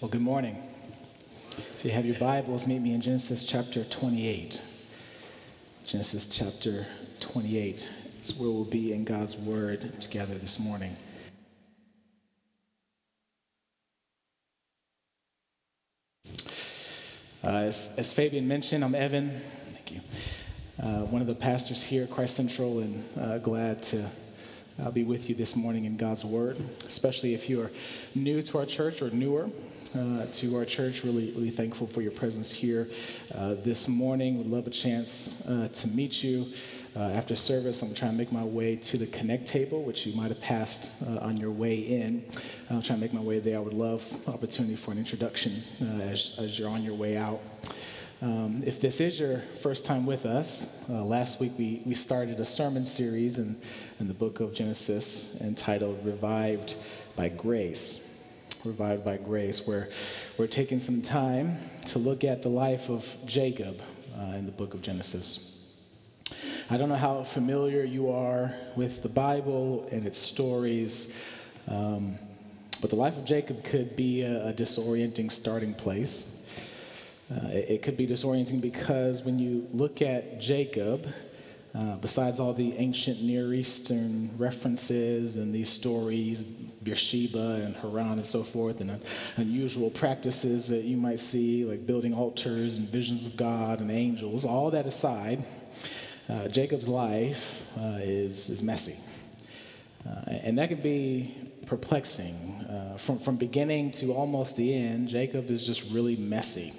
Well, good morning. If you have your Bibles, meet me in Genesis chapter 28. Genesis chapter 28 is where we'll be in God's Word together this morning. Uh, as, as, Fabian mentioned, I'm Evan. Thank you. Uh, one of the pastors here at Christ Central, and uh, glad to uh, be with you this morning in God's Word, especially if you are new to our church or newer uh, to our church. Really, really thankful for your presence here uh, this morning. Would love a chance uh, to meet you. Uh, after service, I'm trying to make my way to the Connect table, which you might have passed uh, on your way in. I'm trying to make my way there. I would love opportunity for an introduction uh, as, as you're on your way out. Um, if this is your first time with us, uh, last week we, we started a sermon series in, in the book of Genesis entitled Revived by Grace revived by grace, where we're taking some time to look at the life of Jacob uh, in the book of Genesis. I don't know how familiar you are with the Bible and its stories, um, but the life of Jacob could be a, a disorienting starting place. Uh, it, it could be disorienting because when you look at Jacob, uh, besides all the ancient Near Eastern references and these stories, Beersheba and Haran and so forth, and unusual practices that you might see, like building altars and visions of God and angels, all that aside, uh, Jacob's life uh, is, is messy. Uh, and that can be perplexing. Uh, from, from beginning to almost the end, Jacob is just really messy.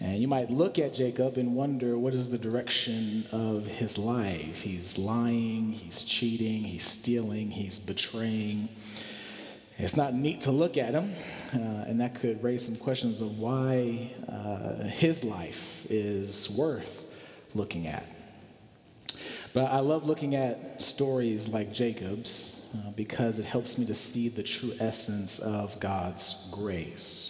And you might look at Jacob and wonder what is the direction of his life? He's lying, he's cheating, he's stealing, he's betraying. It's not neat to look at him, uh, and that could raise some questions of why uh, his life is worth looking at. But I love looking at stories like Jacob's uh, because it helps me to see the true essence of God's grace.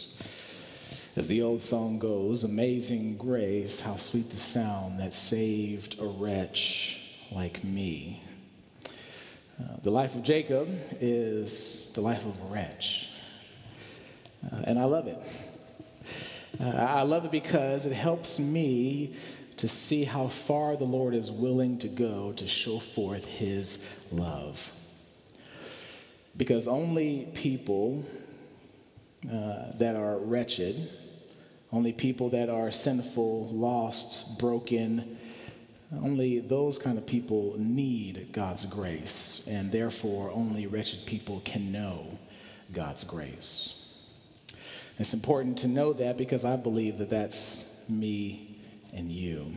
As the old song goes, Amazing grace, how sweet the sound that saved a wretch like me. Uh, the life of Jacob is the life of a wretch. Uh, and I love it. Uh, I love it because it helps me to see how far the Lord is willing to go to show forth his love. Because only people uh, that are wretched, only people that are sinful, lost, broken, only those kind of people need God's grace, and therefore only wretched people can know God's grace. It's important to know that because I believe that that's me and you.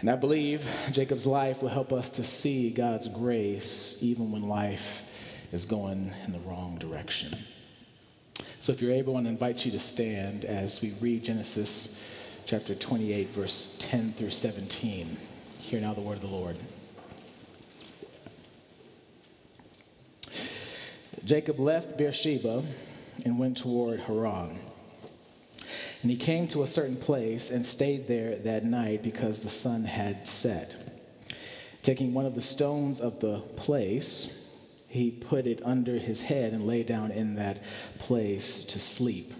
And I believe Jacob's life will help us to see God's grace even when life is going in the wrong direction. So if you're able, I want to invite you to stand as we read Genesis chapter 28, verse 10 through 17. Hear now the word of the Lord. Jacob left Beersheba and went toward Haran. And he came to a certain place and stayed there that night because the sun had set. Taking one of the stones of the place, he put it under his head and lay down in that place to sleep.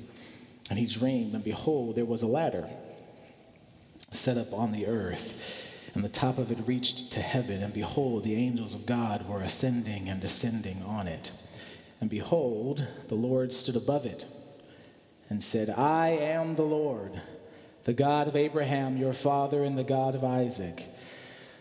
And he dreamed, and behold, there was a ladder set up on the earth, and the top of it reached to heaven. And behold, the angels of God were ascending and descending on it. And behold, the Lord stood above it and said, I am the Lord, the God of Abraham, your father, and the God of Isaac.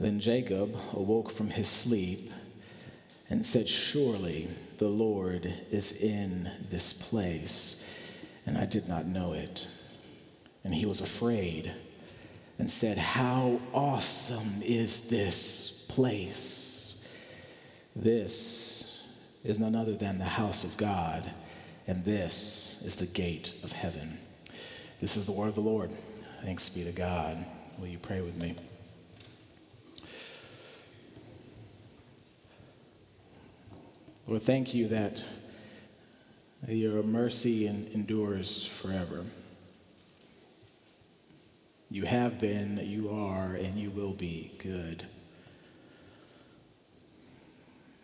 Then Jacob awoke from his sleep and said, Surely the Lord is in this place and I did not know it. And he was afraid and said, How awesome is this place! This is none other than the house of God, and this is the gate of heaven. This is the word of the Lord. Thanks be to God. Will you pray with me? Lord, thank you that your mercy endures forever. You have been, you are, and you will be good.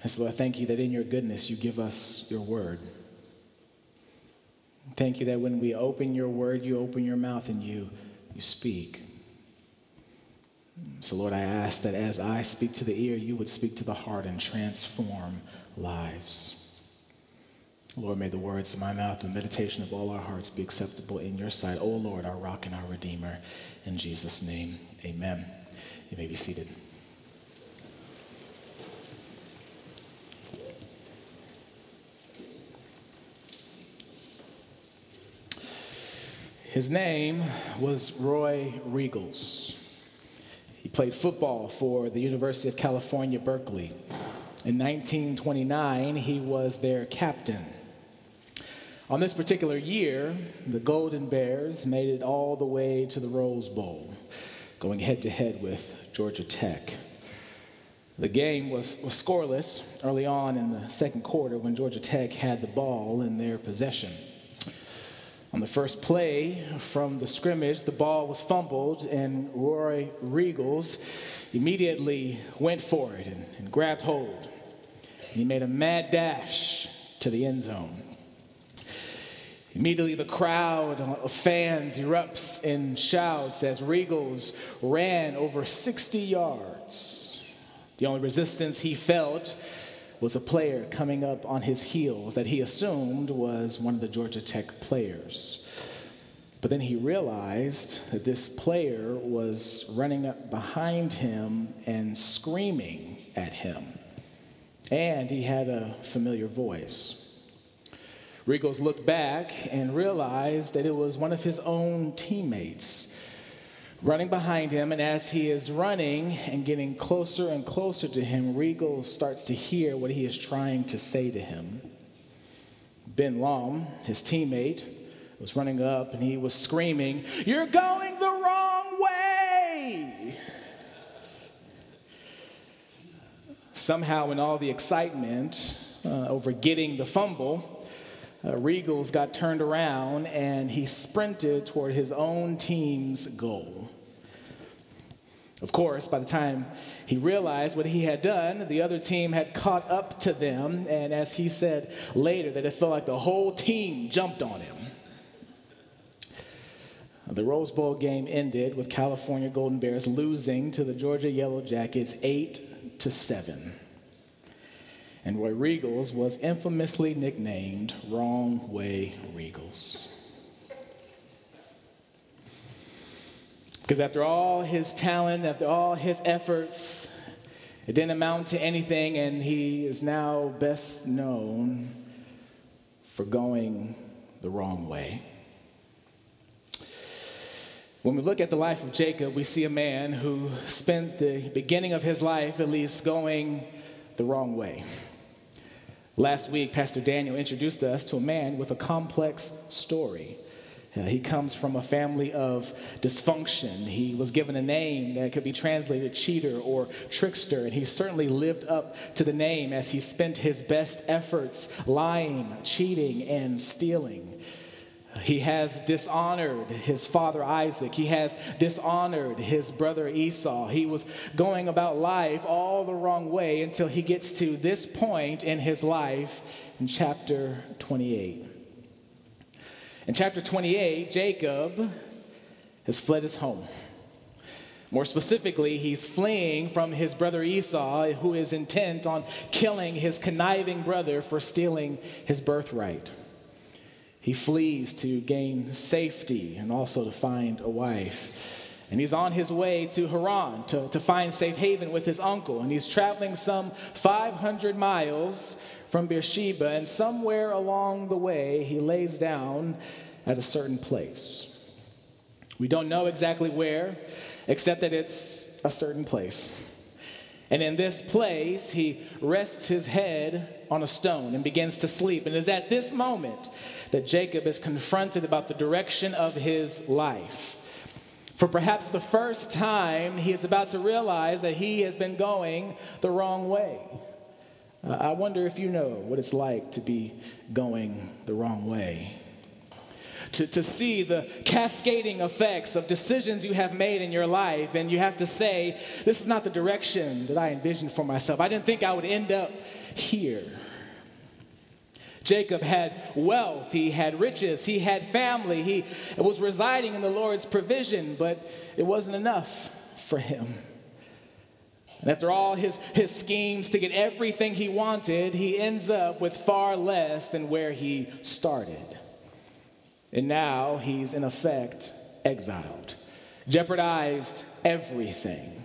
And so I thank you that in your goodness you give us your word. Thank you that when we open your word, you open your mouth and you, you speak. So, Lord, I ask that as I speak to the ear, you would speak to the heart and transform lives. Lord, may the words of my mouth and the meditation of all our hearts be acceptable in your sight. O oh, Lord, our rock and our redeemer. In Jesus' name, amen. You may be seated. His name was Roy Riegels. He played football for the University of California, Berkeley. In 1929, he was their captain. On this particular year, the Golden Bears made it all the way to the Rose Bowl, going head to head with Georgia Tech. The game was, was scoreless early on in the second quarter when Georgia Tech had the ball in their possession. On the first play from the scrimmage, the ball was fumbled, and Roy Riegels immediately went for it and, and grabbed hold. He made a mad dash to the end zone. Immediately, the crowd of fans erupts in shouts as Riegels ran over 60 yards. The only resistance he felt was a player coming up on his heels that he assumed was one of the Georgia Tech players. But then he realized that this player was running up behind him and screaming at him. And he had a familiar voice. Riegels looked back and realized that it was one of his own teammates running behind him. And as he is running and getting closer and closer to him, Riegels starts to hear what he is trying to say to him. Ben Lom, his teammate, was running up and he was screaming, You're going the wrong way! Somehow, in all the excitement uh, over getting the fumble, uh, Riegels got turned around and he sprinted toward his own team's goal. Of course, by the time he realized what he had done, the other team had caught up to them, and as he said later, that it felt like the whole team jumped on him. The Rose Bowl game ended with California Golden Bears losing to the Georgia Yellow Jackets 8 to 7 and Roy Riegels was infamously nicknamed Wrong Way Riegels. Because after all his talent, after all his efforts, it didn't amount to anything, and he is now best known for going the wrong way. When we look at the life of Jacob, we see a man who spent the beginning of his life at least going the wrong way. Last week, Pastor Daniel introduced us to a man with a complex story. Uh, he comes from a family of dysfunction. He was given a name that could be translated cheater or trickster, and he certainly lived up to the name as he spent his best efforts lying, cheating, and stealing. He has dishonored his father Isaac. He has dishonored his brother Esau. He was going about life all the wrong way until he gets to this point in his life in chapter 28. In chapter 28, Jacob has fled his home. More specifically, he's fleeing from his brother Esau, who is intent on killing his conniving brother for stealing his birthright. He flees to gain safety and also to find a wife. And he's on his way to Haran to, to find safe haven with his uncle. And he's traveling some 500 miles from Beersheba. And somewhere along the way, he lays down at a certain place. We don't know exactly where, except that it's a certain place. And in this place, he rests his head on a stone and begins to sleep. And it is at this moment that Jacob is confronted about the direction of his life. For perhaps the first time, he is about to realize that he has been going the wrong way. Uh, I wonder if you know what it's like to be going the wrong way to, to see the cascading effects of decisions you have made in your life, and you have to say, This is not the direction that I envisioned for myself. I didn't think I would end up here. Jacob had wealth, he had riches, he had family, he was residing in the Lord's provision, but it wasn't enough for him. And after all his, his schemes to get everything he wanted, he ends up with far less than where he started. And now he's, in effect, exiled, jeopardized everything.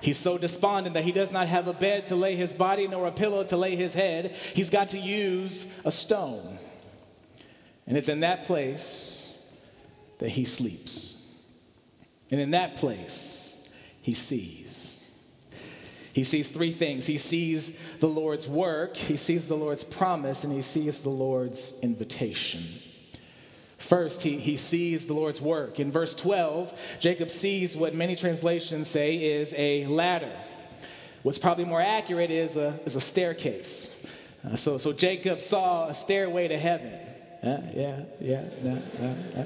He's so despondent that he does not have a bed to lay his body nor a pillow to lay his head. He's got to use a stone. And it's in that place that he sleeps. And in that place, he sees. He sees three things he sees the Lord's work, he sees the Lord's promise, and he sees the Lord's invitation. First, he, he sees the Lord's work. In verse 12, Jacob sees what many translations say is a ladder. What's probably more accurate is a, is a staircase. Uh, so, so Jacob saw a stairway to heaven. Uh, yeah, yeah, uh,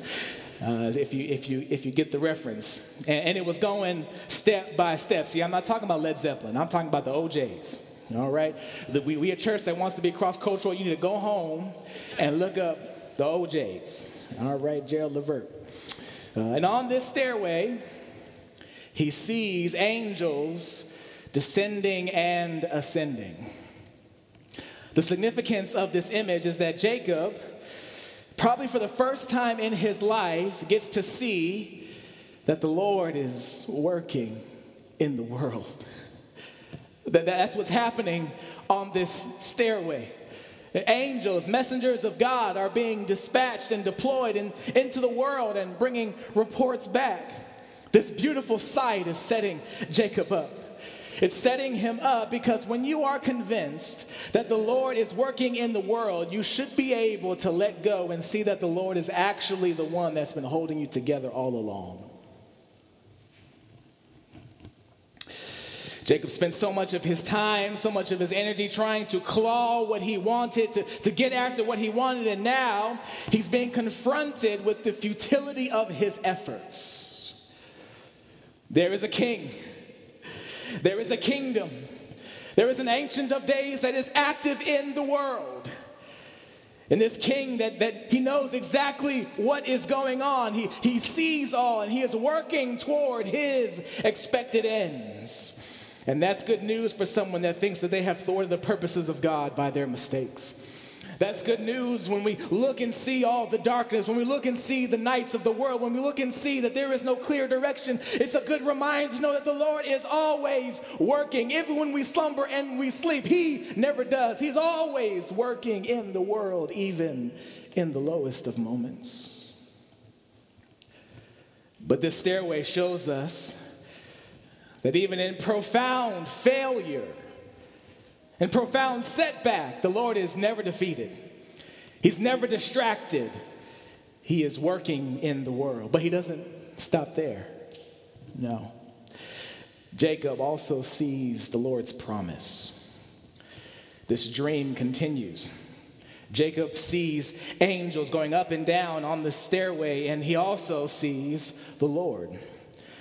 uh, if, you, if, you, if you get the reference. And, and, it was going step by step. See, I'm not talking about Led Zeppelin, I'm talking about the O'Jays. All right? The, we, we a church that wants to be cross cultural. You need to go home and look up the O'Jays. All right, Gerald Levert. Uh, and on this stairway, he sees angels descending and ascending. The significance of this image is that Jacob, probably for the first time in his life, gets to see that the Lord is working in the world. That, that's what's happening on this stairway. Angels, messengers of God are being dispatched and deployed in, into the world and bringing reports back. This beautiful sight is setting Jacob up. It's setting him up because when you are convinced that the Lord is working in the world, you should be able to let go and see that the Lord is actually the one that's been holding you together all along. Jacob spent so much of his time, so much of his energy trying to claw what he wanted, to, to get after what he wanted, and now he's being confronted with the futility of his efforts. There is a king, there is a kingdom, there is an ancient of days that is active in the world. And this king that, that he knows exactly what is going on. He, he sees all and he is working toward his expected ends. And that's good news for someone that thinks that they have thwarted the purposes of God by their mistakes. That's good news when we look and see all the darkness, when we look and see the nights of the world, when we look and see that there is no clear direction. It's a good reminder to know that the Lord is always working. Even when we slumber and we sleep, He never does. He's always working in the world, even in the lowest of moments. But this stairway shows us that even in profound failure and profound setback, the Lord is never defeated. He's never distracted. He is working in the world, but he doesn't stop there. No. Jacob also sees the Lord's promise. This dream continues. Jacob sees angels going up and down on the stairway, and he also sees the Lord.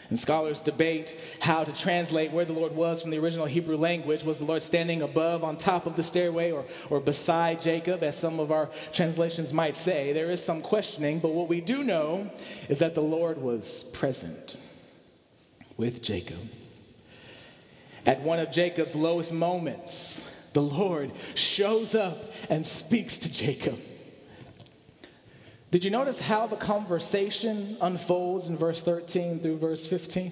And scholars debate how to translate where the Lord was from the original Hebrew language. Was the Lord standing above on top of the stairway or, or beside Jacob, as some of our translations might say? There is some questioning, but what we do know is that the Lord was present with Jacob. At one of Jacob's lowest moments, the Lord shows up and speaks to Jacob. Did you notice how the conversation unfolds in verse 13 through verse 15?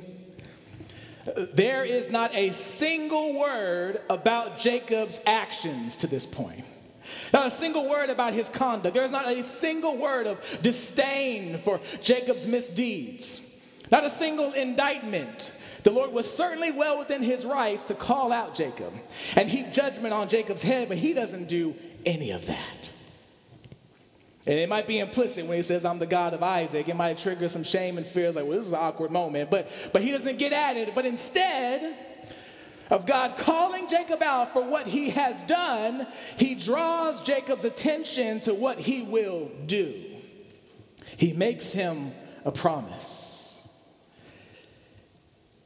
There is not a single word about Jacob's actions to this point. Not a single word about his conduct. There's not a single word of disdain for Jacob's misdeeds. not a single indictment. The Lord was certainly well within his rights to call out Jacob and heap judgment on Jacob's head, but he doesn't do any of that. And it might be implicit when he says, I'm the God of Isaac. It might trigger some shame and fears, like, well, this is an awkward moment. But, but he doesn't get at it. But instead of God calling Jacob out for what he has done, he draws Jacob's attention to what he will do. He makes him a promise.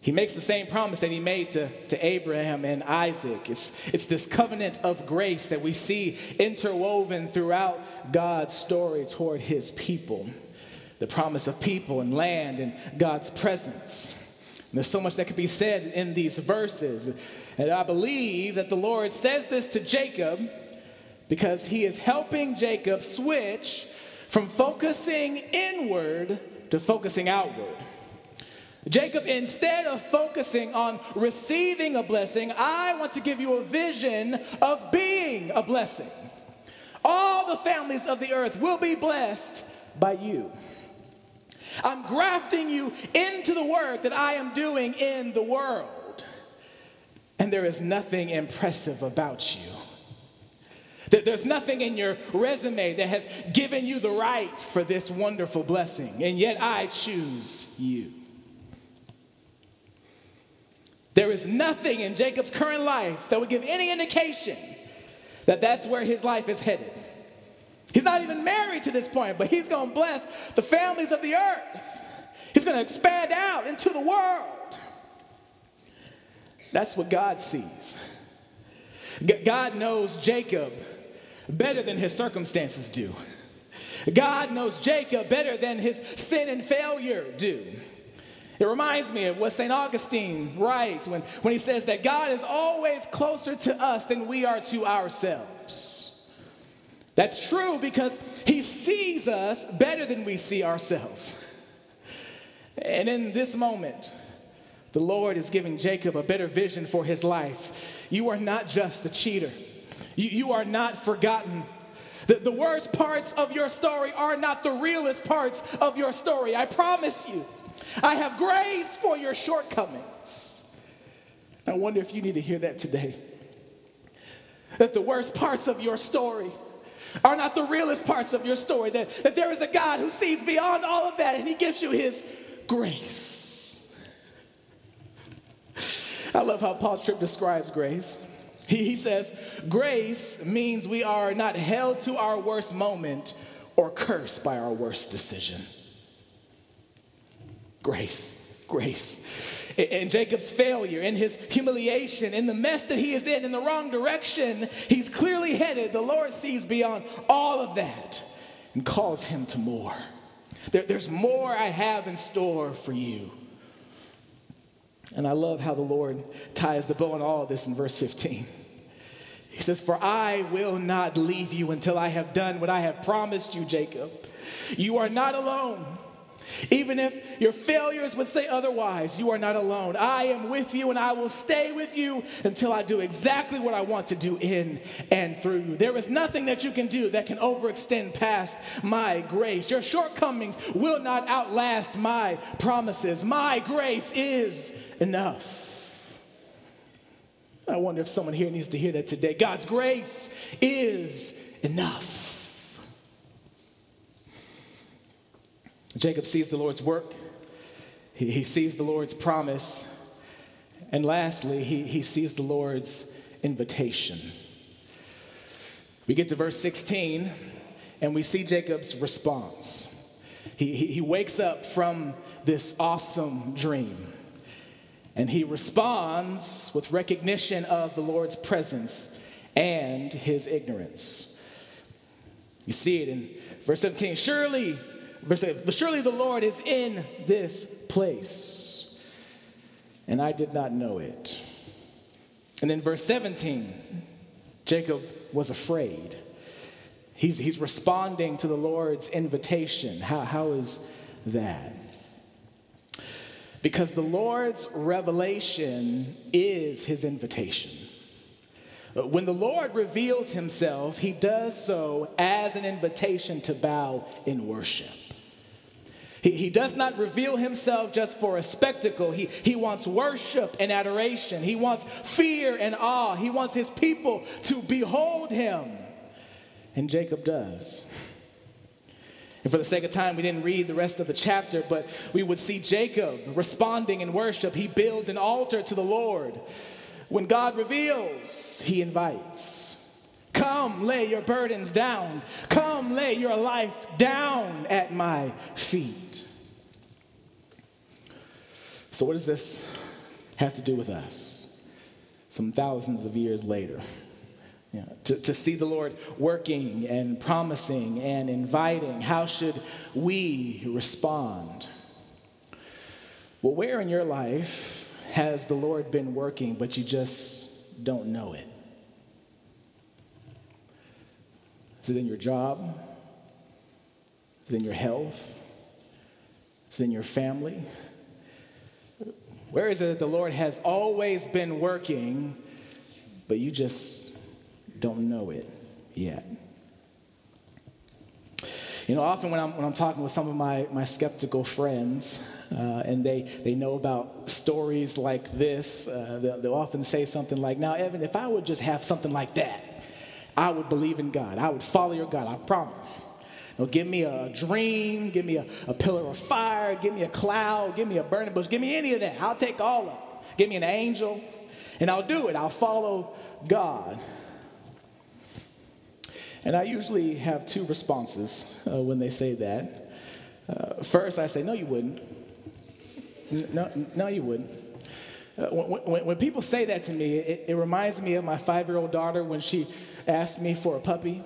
He makes the same promise that he made to, to Abraham and Isaac. It's, it's this covenant of grace that we see interwoven throughout God's story toward his people. The promise of people and land and God's presence. And there's so much that could be said in these verses. And I believe that the Lord says this to Jacob because he is helping Jacob switch from focusing inward to focusing outward. Jacob, instead of focusing on receiving a blessing, I want to give you a vision of being a blessing. All the families of the earth will be blessed by you. I'm grafting you into the work that I am doing in the world. And there is nothing impressive about you. There's nothing in your resume that has given you the right for this wonderful blessing, and yet I choose you. There is nothing in Jacob's current life that would give any indication that that's where his life is headed. He's not even married to this point, but he's going to bless the families of the earth. He's going to expand out into the world. That's what God sees. God knows Jacob better than his circumstances do. God knows Jacob better than his sin and failure do. It reminds me of what St. Augustine writes when, when he says that God is always closer to us than we are to ourselves. That's true because he sees us better than we see ourselves. And in this moment, the Lord is giving Jacob a better vision for his life. You are not just a cheater, you, you are not forgotten. The, the worst parts of your story are not the realest parts of your story. I promise you. I have grace for your shortcomings. I wonder if you need to hear that today. That the worst parts of your story are not the realest parts of your story. That, that there is a God who sees beyond all of that and he gives you his grace. I love how Paul Tripp describes grace. He, he says, Grace means we are not held to our worst moment or cursed by our worst decision. Grace, grace. In Jacob's failure, in his humiliation, in the mess that he is in, in the wrong direction, he's clearly headed. The Lord sees beyond all of that and calls him to more. There, there's more I have in store for you. And I love how the Lord ties the bow on all of this in verse 15. He says, For I will not leave you until I have done what I have promised you, Jacob. You are not alone. Even if your failures would say otherwise, you are not alone. I am with you and I will stay with you until I do exactly what I want to do in and through you. There is nothing that you can do that can overextend past my grace. Your shortcomings will not outlast my promises. My grace is enough. I wonder if someone here needs to hear that today. God's grace is enough. Jacob sees the Lord's work, he, he sees the Lord's promise, and lastly, he, he sees the Lord's invitation. We get to verse 16, and we see Jacob's response. He, he, he wakes up from this awesome dream. And he responds with recognition of the Lord's presence and his ignorance. You see it in verse 17. Surely Verse 8 Surely the Lord is in this place, and I did not know it. And then verse 17 Jacob was afraid. He's, he's responding to the Lord's invitation. How, how is that? Because the Lord's revelation is his invitation. When the Lord reveals himself, he does so as an invitation to bow in worship. He, he does not reveal himself just for a spectacle. He, he wants worship and adoration. He wants fear and awe. He wants his people to behold him. And Jacob does. And for the sake of time, we didn't read the rest of the chapter, but we would see Jacob responding in worship. He builds an altar to the Lord. When God reveals, he invites. Come lay your burdens down. Come lay your life down at my feet. So, what does this have to do with us? Some thousands of years later. You know, to, to see the Lord working and promising and inviting, how should we respond? Well, where in your life has the Lord been working, but you just don't know it? Is it in your job? Is it in your health? Is it in your family? Where is it that the Lord has always been working, but you just don't know it yet? You know, often when I'm, when I'm talking with some of my, my skeptical friends, uh, and they, they know about stories like this, uh, they'll, they'll often say something like, Now, Evan, if I would just have something like that, I would believe in God. I would follow your God, I promise. Know, give me a dream, give me a, a pillar of fire, give me a cloud, give me a burning bush, give me any of that. I'll take all of it. Give me an angel, and I'll do it. I'll follow God. And I usually have two responses uh, when they say that. Uh, first, I say, No, you wouldn't. No, no, you wouldn't. Uh, when, when, when, people say that to me, it, it reminds me of my five year old daughter when she asked me for a puppy.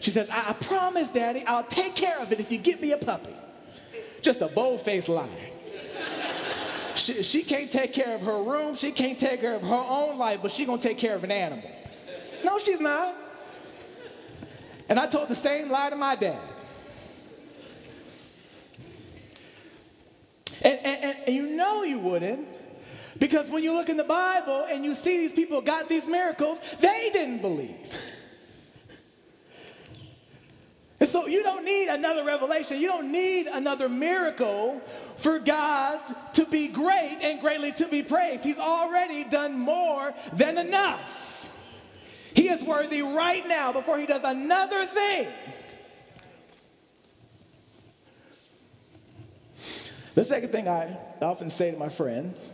She says, I, I promise, Daddy, I'll take care of it if you get me a puppy. Just a bold faced lie. she, she can't take care of her room, she can't take care of her own life, but she's gonna take care of an animal. No, she's not. And I told the same lie to my dad. And, and, and, you know you wouldn't because when you look in the Bible and you see these people got these miracles, they didn't believe. And so you don't need another revelation. You don't need another miracle for God to be great and greatly to be praised. He's already done more than enough. He is worthy right now before he does another thing. The second thing I often say to my friends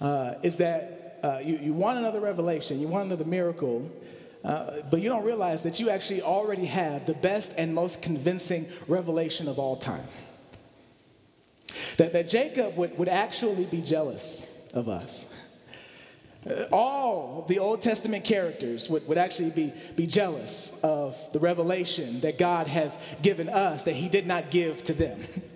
uh, is that uh, you, you want another revelation, you want another miracle, uh, but you don't realize that you actually already have the best and most convincing revelation of all time. That, that Jacob would, would actually be jealous of us. Uh, all the Old Testament characters would, would actually be, be jealous of the revelation that God has given us that He did not give to them.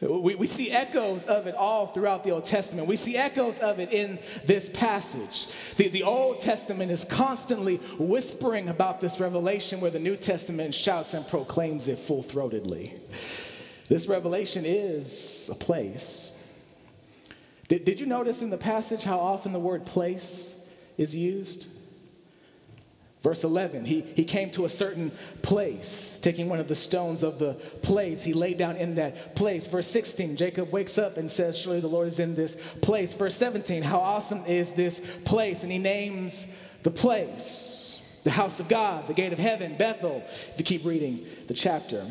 We, we see echoes of it all throughout the Old Testament. We see echoes of it in this passage. The, the Old Testament is constantly whispering about this revelation where the New Testament shouts and proclaims it full throatedly. This revelation is a place. Did, did you notice in the passage how often the word place is used? Verse 11, he, he came to a certain place, taking one of the stones of the place. He laid down in that place. Verse 16, Jacob wakes up and says, Surely the Lord is in this place. Verse 17, how awesome is this place? And he names the place the house of God, the gate of heaven, Bethel, if you keep reading the chapter.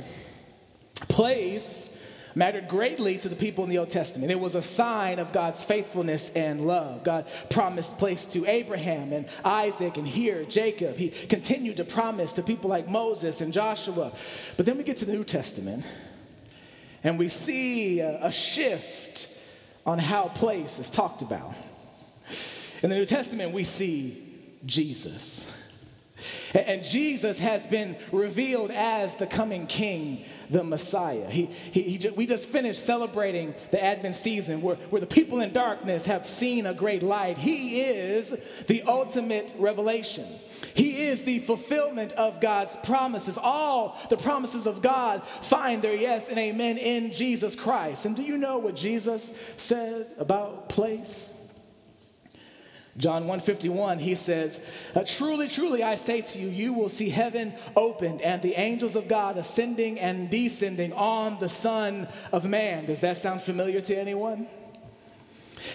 Place mattered greatly to the people in the Old Testament. It was a sign of God's faithfulness and love. God promised place to Abraham and Isaac and here Jacob. He continued to promise to people like Moses and Joshua. But then we get to the New Testament and we see a, a shift on how place is talked about. In the New Testament, we see Jesus. And Jesus has been revealed as the coming king, the Messiah. He, he, he just, we just finished celebrating the Advent season where, where the people in darkness have seen a great light. He is the ultimate revelation. He is the fulfillment of God's promises. All the promises of God find their yes and amen in Jesus Christ. And do you know what Jesus said about place? John 151, he says, uh, Truly, truly, I say to you, you will see heaven opened and the angels of God ascending and descending on the Son of Man. Does that sound familiar to anyone?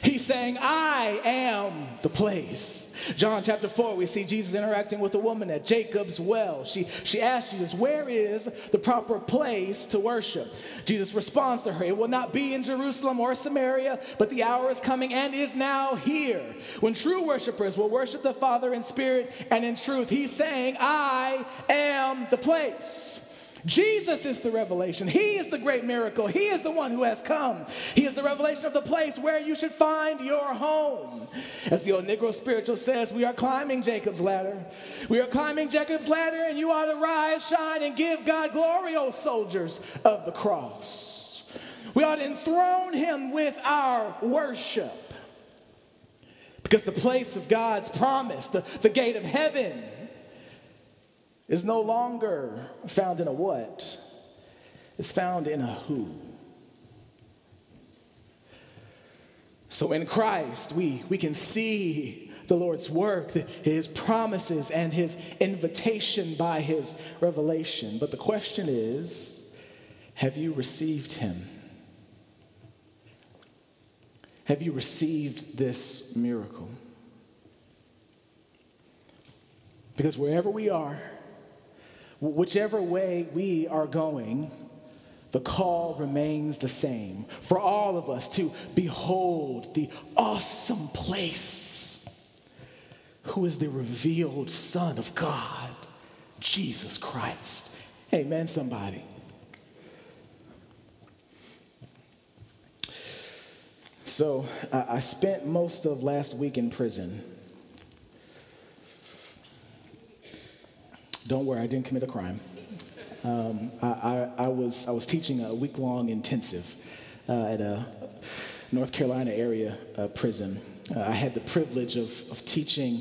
He's saying, I am the place. John chapter 4, we see Jesus interacting with a woman at Jacob's well. She, she asks Jesus, Where is the proper place to worship? Jesus responds to her, It will not be in Jerusalem or Samaria, but the hour is coming and is now here when true worshipers will worship the Father in spirit and in truth. He's saying, I am the place. Jesus is the revelation. He is the great miracle. He is the one who has come. He is the revelation of the place where you should find your home. As the old Negro spiritual says, we are climbing Jacob's ladder. We are climbing Jacob's ladder, and you ought to rise, shine, and give God glory, O soldiers of the cross. We ought to enthrone him with our worship. Because the place of God's promise, the, the gate of heaven, is no longer found in a what, it's found in a who. So in Christ, we, we can see the Lord's work, his promises, and his invitation by his revelation. But the question is have you received him? Have you received this miracle? Because wherever we are, Whichever way we are going, the call remains the same for all of us to behold the awesome place who is the revealed Son of God, Jesus Christ. Amen, somebody. So I spent most of last week in prison. Don't worry, I didn't commit a crime. Um, I, I, I, was, I was teaching a week long intensive uh, at a North Carolina area uh, prison. Uh, I had the privilege of, of teaching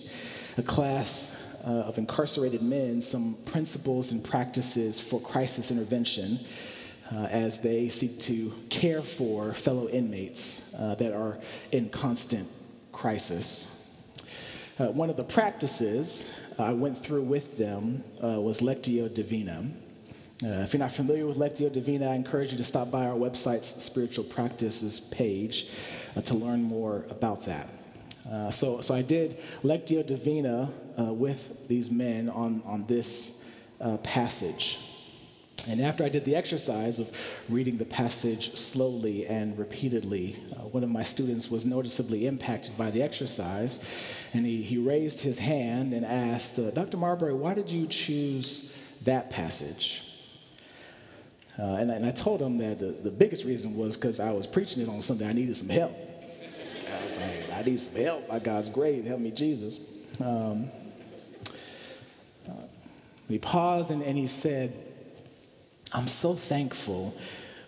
a class uh, of incarcerated men some principles and practices for crisis intervention uh, as they seek to care for fellow inmates uh, that are in constant crisis. one of the practices I went through with them uh, was Lectio Divina. Uh, if you're not familiar with Lectio Divina, I encourage you to stop by our website's spiritual practices page uh, to learn more about that. Uh, so, so I did Lectio Divina uh, with these men on, on this uh, passage. And after I did the exercise of reading the passage slowly and repeatedly, uh, one of my students was noticeably impacted by the exercise, and he, he raised his hand and asked, uh, Dr. Marbury, why did you choose that passage? Uh, and, and, I told him that the, the biggest reason was because I was preaching it on Sunday. I needed some help. I was saying, I need some help by God's grace. Help me, Jesus. Um, uh, he paused and, and he said, I'm so thankful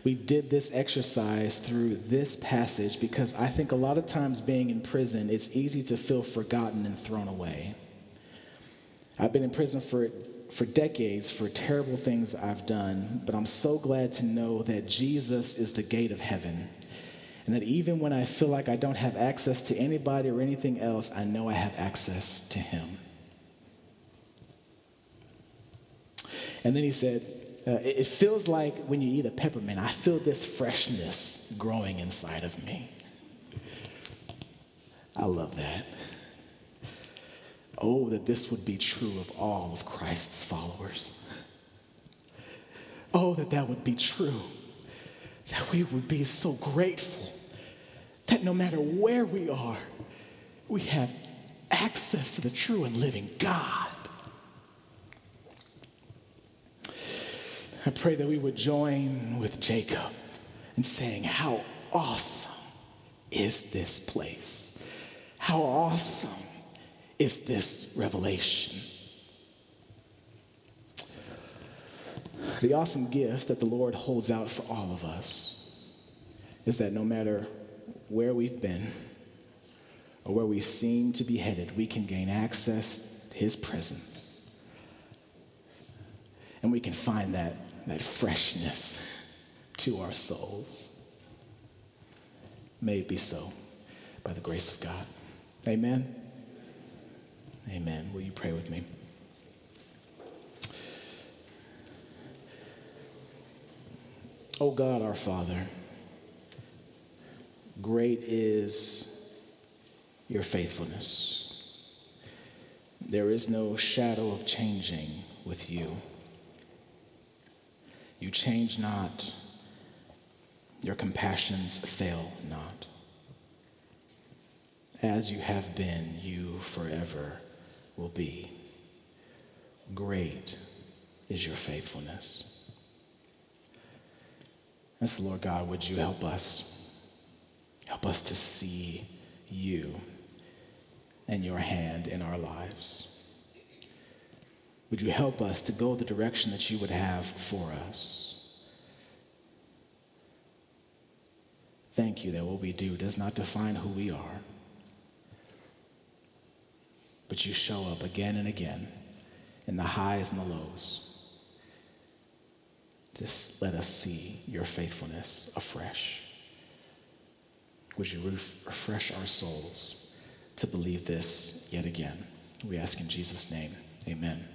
we did this exercise through this passage because I think a lot of times being in prison, it's easy to feel forgotten and thrown away. I've been in prison for, for decades for terrible things I've done, but I'm so glad to know that Jesus is the gate of heaven. And that even when I feel like I don't have access to anybody or anything else, I know I have access to Him. And then he said, uh, it feels like when you eat a peppermint, I feel this freshness growing inside of me. I love that. Oh, that this would be true of all of Christ's followers. Oh, that that would be true. That we would be so grateful that no matter where we are, we have access to the true and living God. I pray that we would join with Jacob in saying, How awesome is this place? How awesome is this revelation? The awesome gift that the Lord holds out for all of us is that no matter where we've been or where we seem to be headed, we can gain access to His presence. And we can find that that freshness to our souls. May it be so by the grace of God. Amen. Amen. Will you pray with me? Oh God, our Father, great is your faithfulness. There is no shadow of changing with you. You change not, your compassions fail not. As you have been, you forever will be. Great is your faithfulness. And so, Lord God, would you help us? Help us to see you and your hand in our lives. Would you help us to go the direction that you would have for us? Thank you that what we do does not define who we are, but you show up again and again in the highs and the lows. Just let us see your faithfulness afresh. Would you refresh our souls to believe this yet again? We ask in Jesus' name, amen.